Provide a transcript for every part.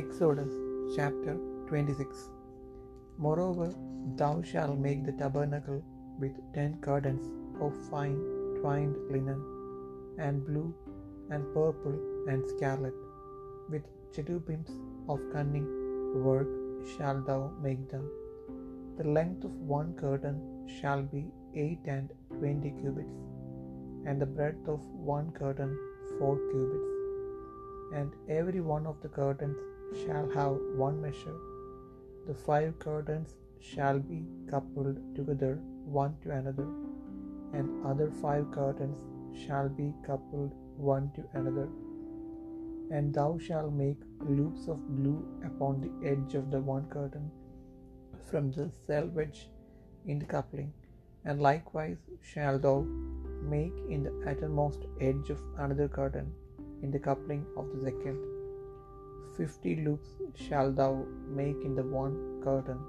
Exodus chapter 26 Moreover, thou shalt make the tabernacle with ten curtains of fine twined linen, and blue, and purple, and scarlet. With cherubims of cunning work shalt thou make them. The length of one curtain shall be eight and twenty cubits, and the breadth of one curtain four cubits. And every one of the curtains shall have one measure. The five curtains shall be coupled together one to another, and other five curtains shall be coupled one to another. And thou shalt make loops of blue upon the edge of the one curtain from the selvage in the coupling, and likewise shalt thou make in the uttermost edge of another curtain in the coupling of the second. Fifty loops shalt thou make in the one curtain,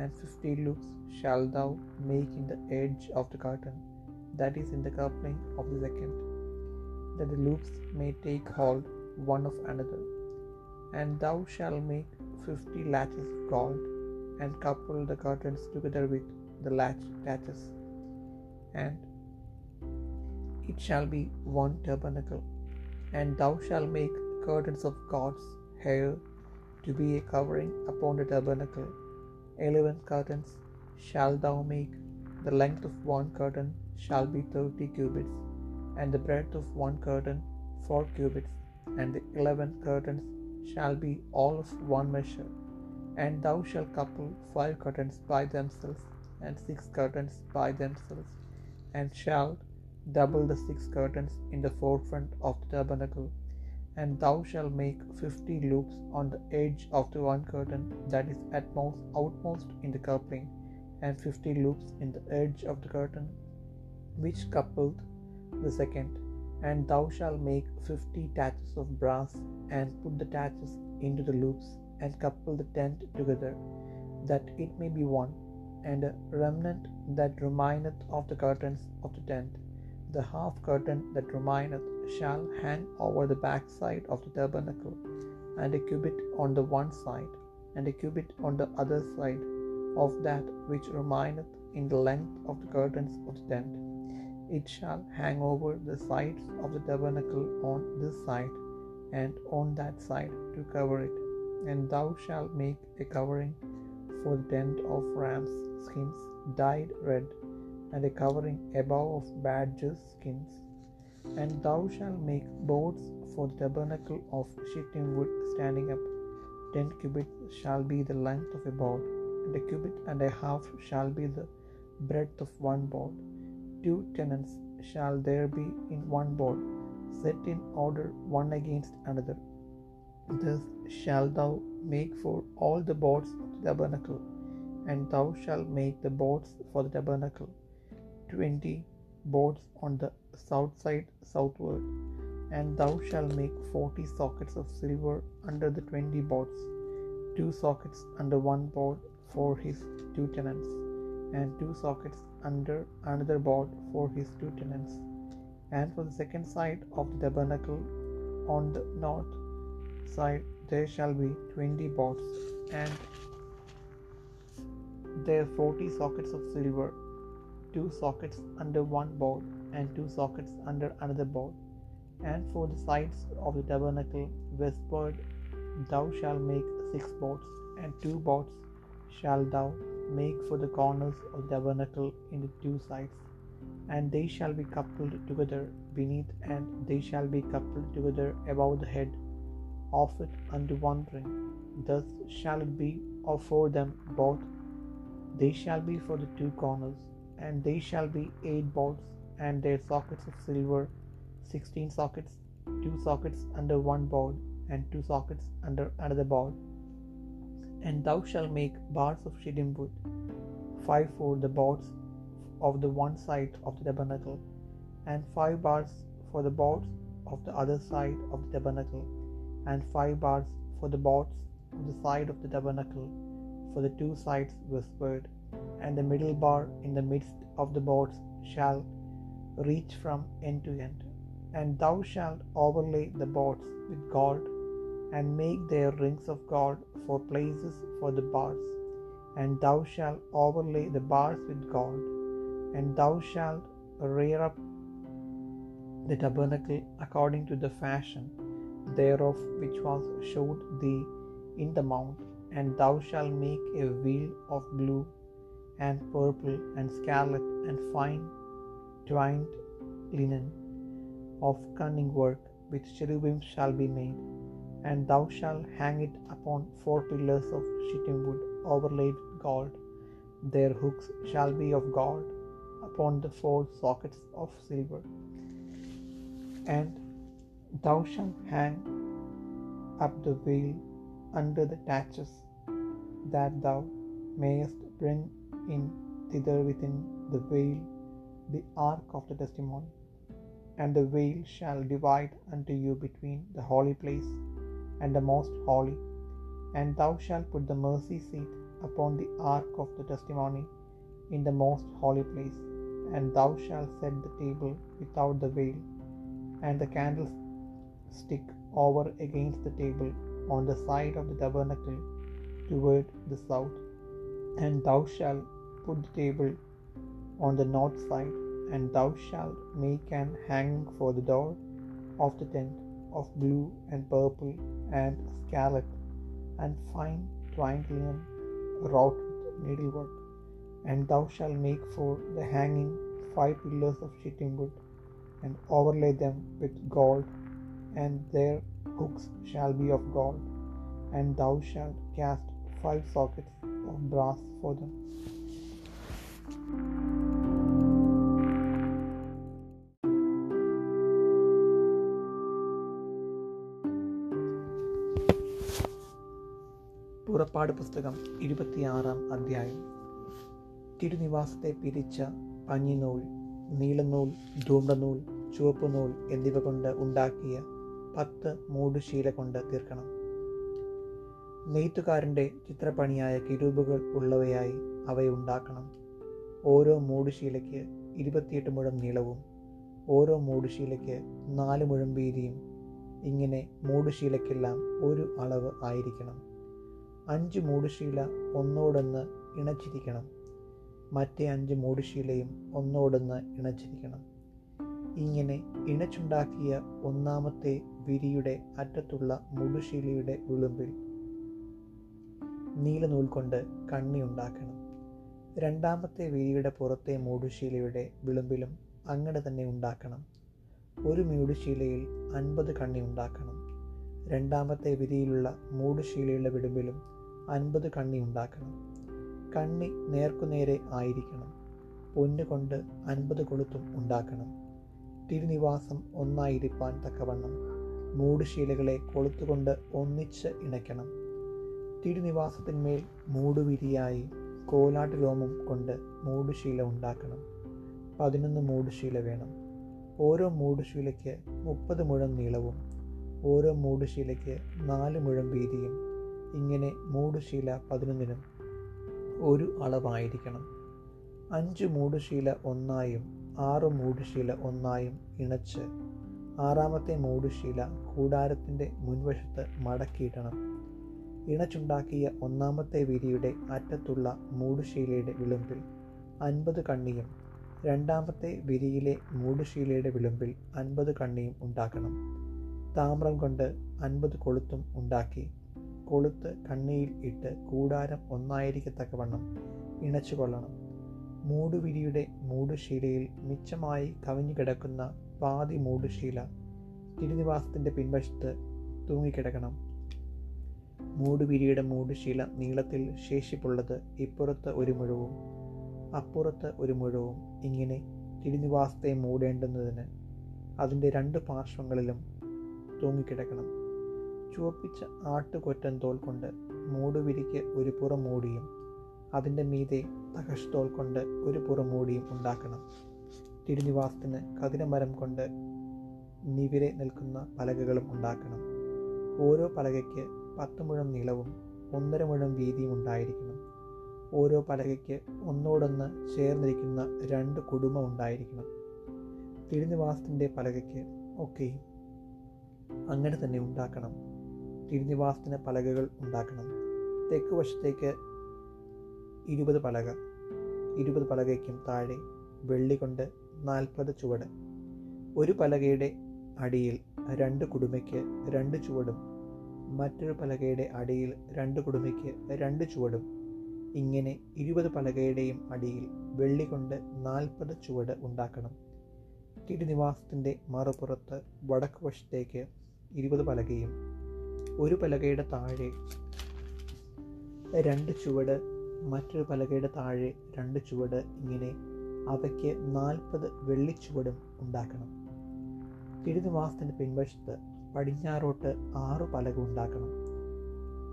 and fifty loops shalt thou make in the edge of the curtain that is in the coupling of the second, that the loops may take hold one of another. And thou shalt make fifty taches of gold, and couple the curtains together with the latch taches, and it shall be one tabernacle. And thou shalt make curtains of God's hair to be a covering upon the tabernacle. Eleven curtains shalt thou make. The length of one curtain shall be thirty cubits, and the breadth of one curtain four cubits, and the eleven curtains shall be all of one measure. And thou shalt couple five curtains by themselves, and six curtains by themselves, and shalt double the six curtains in the forefront of the tabernacle. And thou shalt make fifty loops on the edge of the one curtain that is at most outmost in the coupling, and fifty loops in the edge of the curtain which coupled the second. And thou shalt make fifty taches of brass, and put the taches into the loops, and couple the tent together, that it may be one. And a remnant that remaineth of the curtains of the tent, the half curtain that remaineth, shall hang over the backside of the tabernacle, and a cubit on the one side, and a cubit on the other side of that which remaineth in the length of the curtains of the tent. It shall hang over the sides of the tabernacle on this side and on that side to cover it. And thou shalt make a covering for the tent of rams' skins dyed red, and a covering above of badgers' skins. And thou shalt make boards for the tabernacle of shittim wood standing up. Ten cubits shall be the length of a board, and a cubit and a half shall be the breadth of one board. Two tenons shall there be in one board, set in order one against another. Thus shalt thou make for all the boards of the tabernacle, and thou shalt make the boards for the tabernacle. Twenty boards on the south side southward, and thou shalt make forty sockets of silver under the twenty boards, two sockets under one board for his two tenons, and two sockets under another board for his two tenons. And for the second side of the tabernacle on the north side there shall be twenty boards, and there forty sockets of silver, two sockets under one board, and two sockets under another board. And for the sides of the tabernacle westward thou shalt make six boards, and two boards shalt thou make for the corners of the tabernacle in the two sides, and they shall be coupled together beneath, and they shall be coupled together above the head of it unto one ring. Thus shall it be for them both. They shall be for the two corners, and they shall be eight boards, and their sockets of silver, sixteen sockets, two sockets under one board, and two sockets under another board. And thou shalt make bars of shittim wood, five for the boards of the one side of the tabernacle, and five bars for the boards of the other side of the tabernacle, and five bars for the boards of the side of the tabernacle, for the two sides westward, and the middle bar in the midst of the boards shall reach from end to end. And thou shalt overlay the boards with gold, and make their rings of gold for places for the bars. And thou shalt overlay the bars with gold, and thou shalt rear up the tabernacle according to the fashion thereof which was showed thee in the mount. And thou shalt make a veil of blue and purple and scarlet and fine twined linen of cunning work with cherubim shall be made, and thou shalt hang it upon four pillars of shittim wood overlaid with gold. Their hooks shall be of gold upon the four sockets of silver. And thou shalt hang up the veil under the taches, that thou mayest bring in thither within the veil the ark of the testimony. And the veil shall divide unto you between the holy place and the most holy. And thou shalt put the mercy seat upon the ark of the testimony in the most holy place. And thou shalt set the table without the veil, and the candlestick over against the table on the side of the tabernacle toward the south. And thou shalt put the table on the north side, and thou shalt make an hanging for the door of the tent of blue and purple and scarlet and fine twined linen wrought with needlework. And thou shalt make for the hanging five pillars of shittim wood, and overlay them with gold, and their hooks shall be of gold. And thou shalt cast five sockets of brass for them. പുറപ്പാട് പുസ്തകം ഇരുപത്തിയാറാം അധ്യായം. തിരുനിവാസത്തെ പിരിച്ച പഞ്ഞിനൂൽ നീളനൂൽ ധൂമ്രനൂൽ ചുവപ്പുനൂൽ എന്നിവ കൊണ്ട് ഉണ്ടാക്കിയ പത്ത് മൂടുശീല കൊണ്ട് തീർക്കണം. നെയ്ത്തുകാരന്റെ ചിത്രപ്പണിയായ കിരൂപുകൾ ഉള്ളവയായി അവയുണ്ടാക്കണം ഓരോ മൂടുശീലയ്ക്ക് ഇരുപത്തിയെട്ട് മുഴം നീളവും ഓരോ മൂടുശീലയ്ക്ക് നാല് മുഴം വീതിയും ഇങ്ങനെ മൂടുശീലയ്ക്കെല്ലാം ഒരു അളവ് ആയിരിക്കണം. അഞ്ച് മൂടുശീല ഒന്നോടൊന്ന് ഇണച്ചിരിക്കണം. മറ്റേ അഞ്ച് മൂടുശീലയും ഒന്നോടൊന്ന് ഇണച്ചിരിക്കണം. ഇങ്ങനെ ഇണച്ചുണ്ടാക്കിയ ഒന്നാമത്തെ വിരിയുടെ അറ്റത്തുള്ള മുടുശീലയുടെ വിളുമ്പിൽ നീലനൂൽ കൊണ്ട് കണ്ണി ഉണ്ടാക്കണം. രണ്ടാമത്തെ വിരിയുടെ പുറത്തെ മൂടുശീലയുടെ വിളുമ്പിലും അങ്ങനെ തന്നെ ഉണ്ടാക്കണം. ഒരു മൂടുശീലയിൽ അൻപത് കണ്ണി ഉണ്ടാക്കണം. രണ്ടാമത്തെ വിരിയിലുള്ള മൂടുശീലയുടെ വിടുമ്പിലും അൻപത് കണ്ണി ഉണ്ടാക്കണം. കണ്ണി നേർക്കുനേരെ ആയിരിക്കണം. പൊന്ന് കൊണ്ട് അൻപത് കൊളുത്തും ഉണ്ടാക്കണം. തിരുനിവാസം ഒന്നായിരിക്കാൻ തക്കവണ്ണം. മൂടുശീലകളെ കൊളുത്തുകൊണ്ട് ഒന്നിച്ച് ഇണയ്ക്കണം. തിരുനിവാസത്തിന്മേൽ മൂടുവിരിയായി കോലാട്ട് രോമം കൊണ്ട് മൂടുശീല ഉണ്ടാക്കണം. പതിനൊന്ന് മൂടുശീല വേണം. ഓരോ മൂടുശീലയ്ക്ക് മുപ്പത് മുഴം നീളവും ഓരോ മൂടുശീലയ്ക്ക് നാല് മുഴം വീതിയും ഇങ്ങനെ മൂടുശീല പതിനൊന്നിനും ഒരു അളവായിരിക്കണം. അഞ്ച് മൂടുശീല ഒന്നായും ആറ് മൂടുശീല ഒന്നായും ഇണച്ച് ആറാമത്തെ മൂടുശീല കൂടാരത്തിന്റെ മുൻവശത്ത് മടക്കിയിടണം. ഇണച്ചുണ്ടാക്കിയ ഒന്നാമത്തെ വിരിയുടെ അറ്റത്തുള്ള മൂടുശീലയുടെ വിളുമ്പിൽ അൻപത് കണ്ണിയും രണ്ടാമത്തെ വിരിയിലെ മൂടുശീലയുടെ വിളുമ്പിൽ അൻപത് കണ്ണിയും ഉണ്ടാക്കണം. താമ്രം കൊണ്ട് അൻപത് കൊളുത്തും ഉണ്ടാക്കി കൊളുത്ത് കണ്ണിയിൽ ഇട്ട് കൂടാരം ഒന്നായിരിക്കത്തക്കവണ്ണം ഇണച്ചു കൊള്ളണം. മൂടുവിരിയുടെ മൂടുശീലയിൽ മിച്ചമായി കവിഞ്ഞു കിടക്കുന്ന പാതി മൂടുശീല തിരുനിവാസത്തിന്റെ പിൻവശത്ത് തൂങ്ങിക്കിടക്കണം. മൂടുവിരിയുടെ മൂടുശീല നീളത്തിൽ ശേഷിപ്പുള്ളത് ഇപ്പുറത്ത് ഒരു മുഴുവും അപ്പുറത്ത് ഒരു മുഴുവും ഇങ്ങനെ തിരുനിവാസത്തെ മൂടേണ്ടുന്നതിന് അതിന്റെ രണ്ട് പാർശ്വങ്ങളിലും തൂങ്ങിക്കിടക്കണം. ചുവപ്പിച്ച ആട്ടുകൊറ്റൻ തോൽ കൊണ്ട് മൂടുവിരിക്ക് ഒരു പുറം മൂടിയും അതിന്റെ മീതെ തകഷ് തോൽ കൊണ്ട് ഒരു പുറം മൂടിയും ഉണ്ടാക്കണം. തിരുനിവാസത്തിന് കതിരമരം കൊണ്ട് നിവിരെ നിൽക്കുന്ന പലകകളും ഉണ്ടാക്കണം. ഓരോ പലകയ്ക്ക് പത്ത് മുഴം നീളവും ഒന്നര മുഴം വീതിയും ഉണ്ടായിരിക്കണം. ഓരോ പലകയ്ക്ക് ഒന്നോടൊന്ന് ചേർന്നിരിക്കുന്ന രണ്ട് കുടുംബം ഉണ്ടായിരിക്കണം. തിരുനിവാസത്തിന്റെ പലകയ്ക്ക് ഒക്കെയും അങ്ങനെ തന്നെ ഉണ്ടാക്കണം. തിരുനിവാസത്തിന് പലകകൾ ഉണ്ടാക്കണം. തെക്ക് വശത്തേക്ക് ഇരുപത് പലക. ഇരുപത് പലകയ്ക്കും താഴെ വെള്ളി കൊണ്ട് നാൽപ്പത് ചുവട്. ഒരു പലകയുടെ അടിയിൽ രണ്ട് കുടുമയ്ക്ക് രണ്ട് ചുവടും മറ്റൊരു പലകയുടെ അടിയിൽ രണ്ട് കുടുമയ്ക്ക് രണ്ട് ചുവടും. ഇങ്ങനെ ഇരുപത് പലകയുടെയും അടിയിൽ വെള്ളി കൊണ്ട് നാൽപ്പത് ചുവട് ഉണ്ടാക്കണം. തിരുനിവാസത്തിന്റെ മറുപുറത്ത് വടക്ക് വശത്തേക്ക് ഇരുപത് പലകയും ഒരു പലകയുടെ താഴെ രണ്ട് ചുവട് മറ്റൊരു പലകയുടെ താഴെ രണ്ട് ചുവട് ഇങ്ങനെ അവയ്ക്ക് നാൽപ്പത് വെള്ളിച്ചുവടും ഉണ്ടാക്കണം. തിരുനിവാസത്തിന്റെ പിൻവശത്ത് പടിഞ്ഞാറോട്ട് ആറ് പലക ഉണ്ടാക്കണം.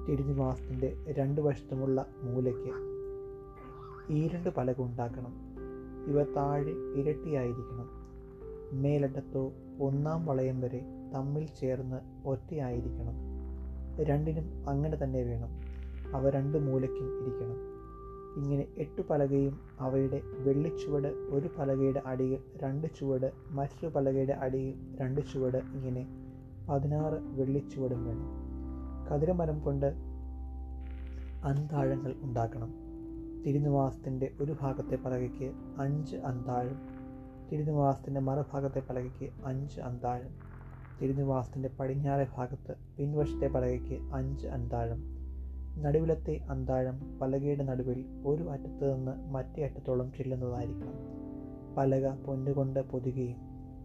തിരുനിവാസത്തിന്റെ രണ്ട് വശത്തുമുള്ള മൂലയ്ക്ക് ഈ രണ്ട് പലക ഉണ്ടാക്കണം. ഇവ താഴെ ഇരട്ടിയായിരിക്കണം. മേലറ്റത്തോ ഒന്നാം വളയം വരെ തമ്മിൽ ചേർന്ന് ഒറ്റയായിരിക്കണം. രണ്ടിനും അങ്ങനെ തന്നെ വേണം. അവ രണ്ട് മൂലയ്ക്കും ഇരിക്കണം. ഇങ്ങനെ എട്ട് പലകയും അവയുടെ വെള്ളിച്ചുവട് ഒരു പലകയുടെ അടിയിൽ രണ്ട് ചുവട് മറ്റൊരു പലകയുടെ അടിയിൽ രണ്ട് ചുവട് ഇങ്ങനെ പതിനാറ് വെള്ളിച്ചുവടും വേണം. കതിരമരം കൊണ്ട് അന്താഴങ്ങൾ ഉണ്ടാക്കണം. തിരുനിവാസത്തിന്റെ ഒരു ഭാഗത്തെ പലകയ്ക്ക് അഞ്ച് അന്താഴം തിരുനിവാസത്തിന്റെ മറുഭാഗത്തെ പലകയ്ക്ക് അഞ്ച് അന്താഴം തിരുനിവാസത്തിന്റെ പടിഞ്ഞാറെ ഭാഗത്ത് പിൻവശത്തെ പലകയ്ക്ക് അഞ്ച് അന്താഴം. നടുവിലത്തെ അന്താഴം പലകയുടെ നടുവിൽ ഒരു അറ്റത്ത് നിന്ന് മറ്റേ അറ്റത്തോളം ചെല്ലുന്നതായിരിക്കണം. പലക പൊന്നുകൊണ്ട് പൊതുകയും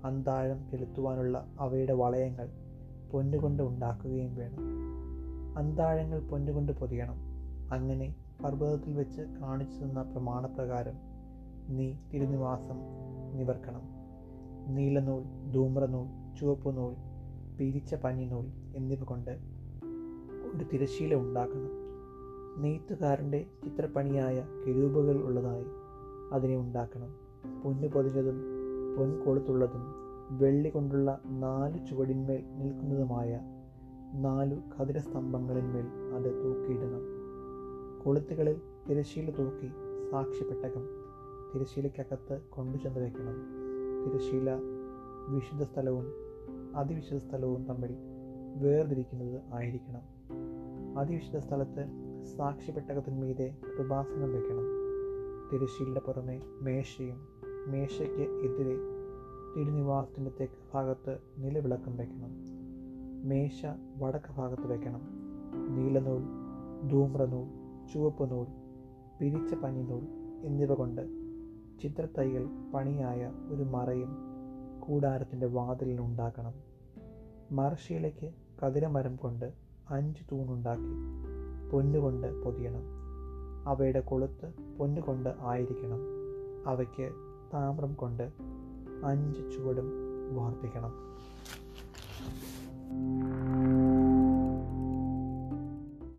അന്താഴം ചെലുത്തുവാനുള്ള അവയുടെ വളയങ്ങൾ പൊന്നുകൊണ്ട് ഉണ്ടാക്കുകയും വേണം. അന്താഴങ്ങൾ പൊന്നുകൊണ്ട് പൊതിയണം. അങ്ങനെ പർവതത്തിൽ വെച്ച് കാണിച്ചു തന്ന പ്രമാണപ്രകാരം നീ തിരുനിവാസം നിവർക്കണം. നീലനൂൽ ധൂമ്രനൂൽ ചുവപ്പുനൂൽ പിരിച്ച പഞ്ഞിനൂൽ എന്നിവ കൊണ്ട് ഒരു തിരശീല ഉണ്ടാക്കണം. നെയ്ത്തുകാരന്റെ ചിത്രപ്പണിയായ കിരൂപുകൾ ഉള്ളതായി അതിനെ ഉണ്ടാക്കണം. പൊന്നു പൊതിഞ്ഞതും പൊൻകൊളുത്തുള്ളതും വെള്ളി കൊണ്ടുള്ള നാല് ചുവടിന്മേൽ നിൽക്കുന്നതുമായ നാലു ഖതിരസ്തംഭങ്ങളിന്മേൽ അത് തൂക്കിയിടണം. കൊളുത്തുകളിൽ തിരശീല തൂക്കി സാക്ഷിപ്പെട്ടകം തിരശീലയ്ക്കകത്ത് കൊണ്ടുചെന്ന് വയ്ക്കണം. തിരശീല വിശുദ്ധ സ്ഥലവും അതിവിശുദ്ധ സ്ഥലവും തമ്മിൽ വേർതിരിക്കുന്നത് ആയിരിക്കണം. അതിവിശുദ്ധ സ്ഥലത്ത് സാക്ഷിപ്പെട്ടകത്തിന്മീതെ കൃപാസനം വയ്ക്കണം തിരശ്ശീലിന്റെ പുറമെ മേശയും മേശയ്ക്ക് എതിരെ തിരുനിവാസത്തിന്റെ തെക്ക് ഭാഗത്ത് നിലവിളക്കം വയ്ക്കണം മേശ വടക്ക് ഭാഗത്ത് വയ്ക്കണം നീലനൂൽ ധൂമ്രനൂൽ ചുവപ്പ് നൂൽ പിരിച്ച പഞ്ഞിനൂൽ എന്നിവ കൊണ്ട് ചിത്രത്തൈകൾ പണിയായ ഒരു മറയും കൂടാരത്തിന്റെ വാതിലിനുണ്ടാക്കണം മറശീലയ്ക്ക് കതിരമരം കൊണ്ട് അഞ്ച് തൂണുണ്ടാക്കി പൊന്നുകൊണ്ട് പൊതിയണം. അവയുടെ കൊളുത്ത് പൊന്നുകൊണ്ട് ആയിരിക്കണം. അവയ്ക്ക് താമ്രം കൊണ്ട് അഞ്ച് ചുവടും വാർപ്പിക്കണം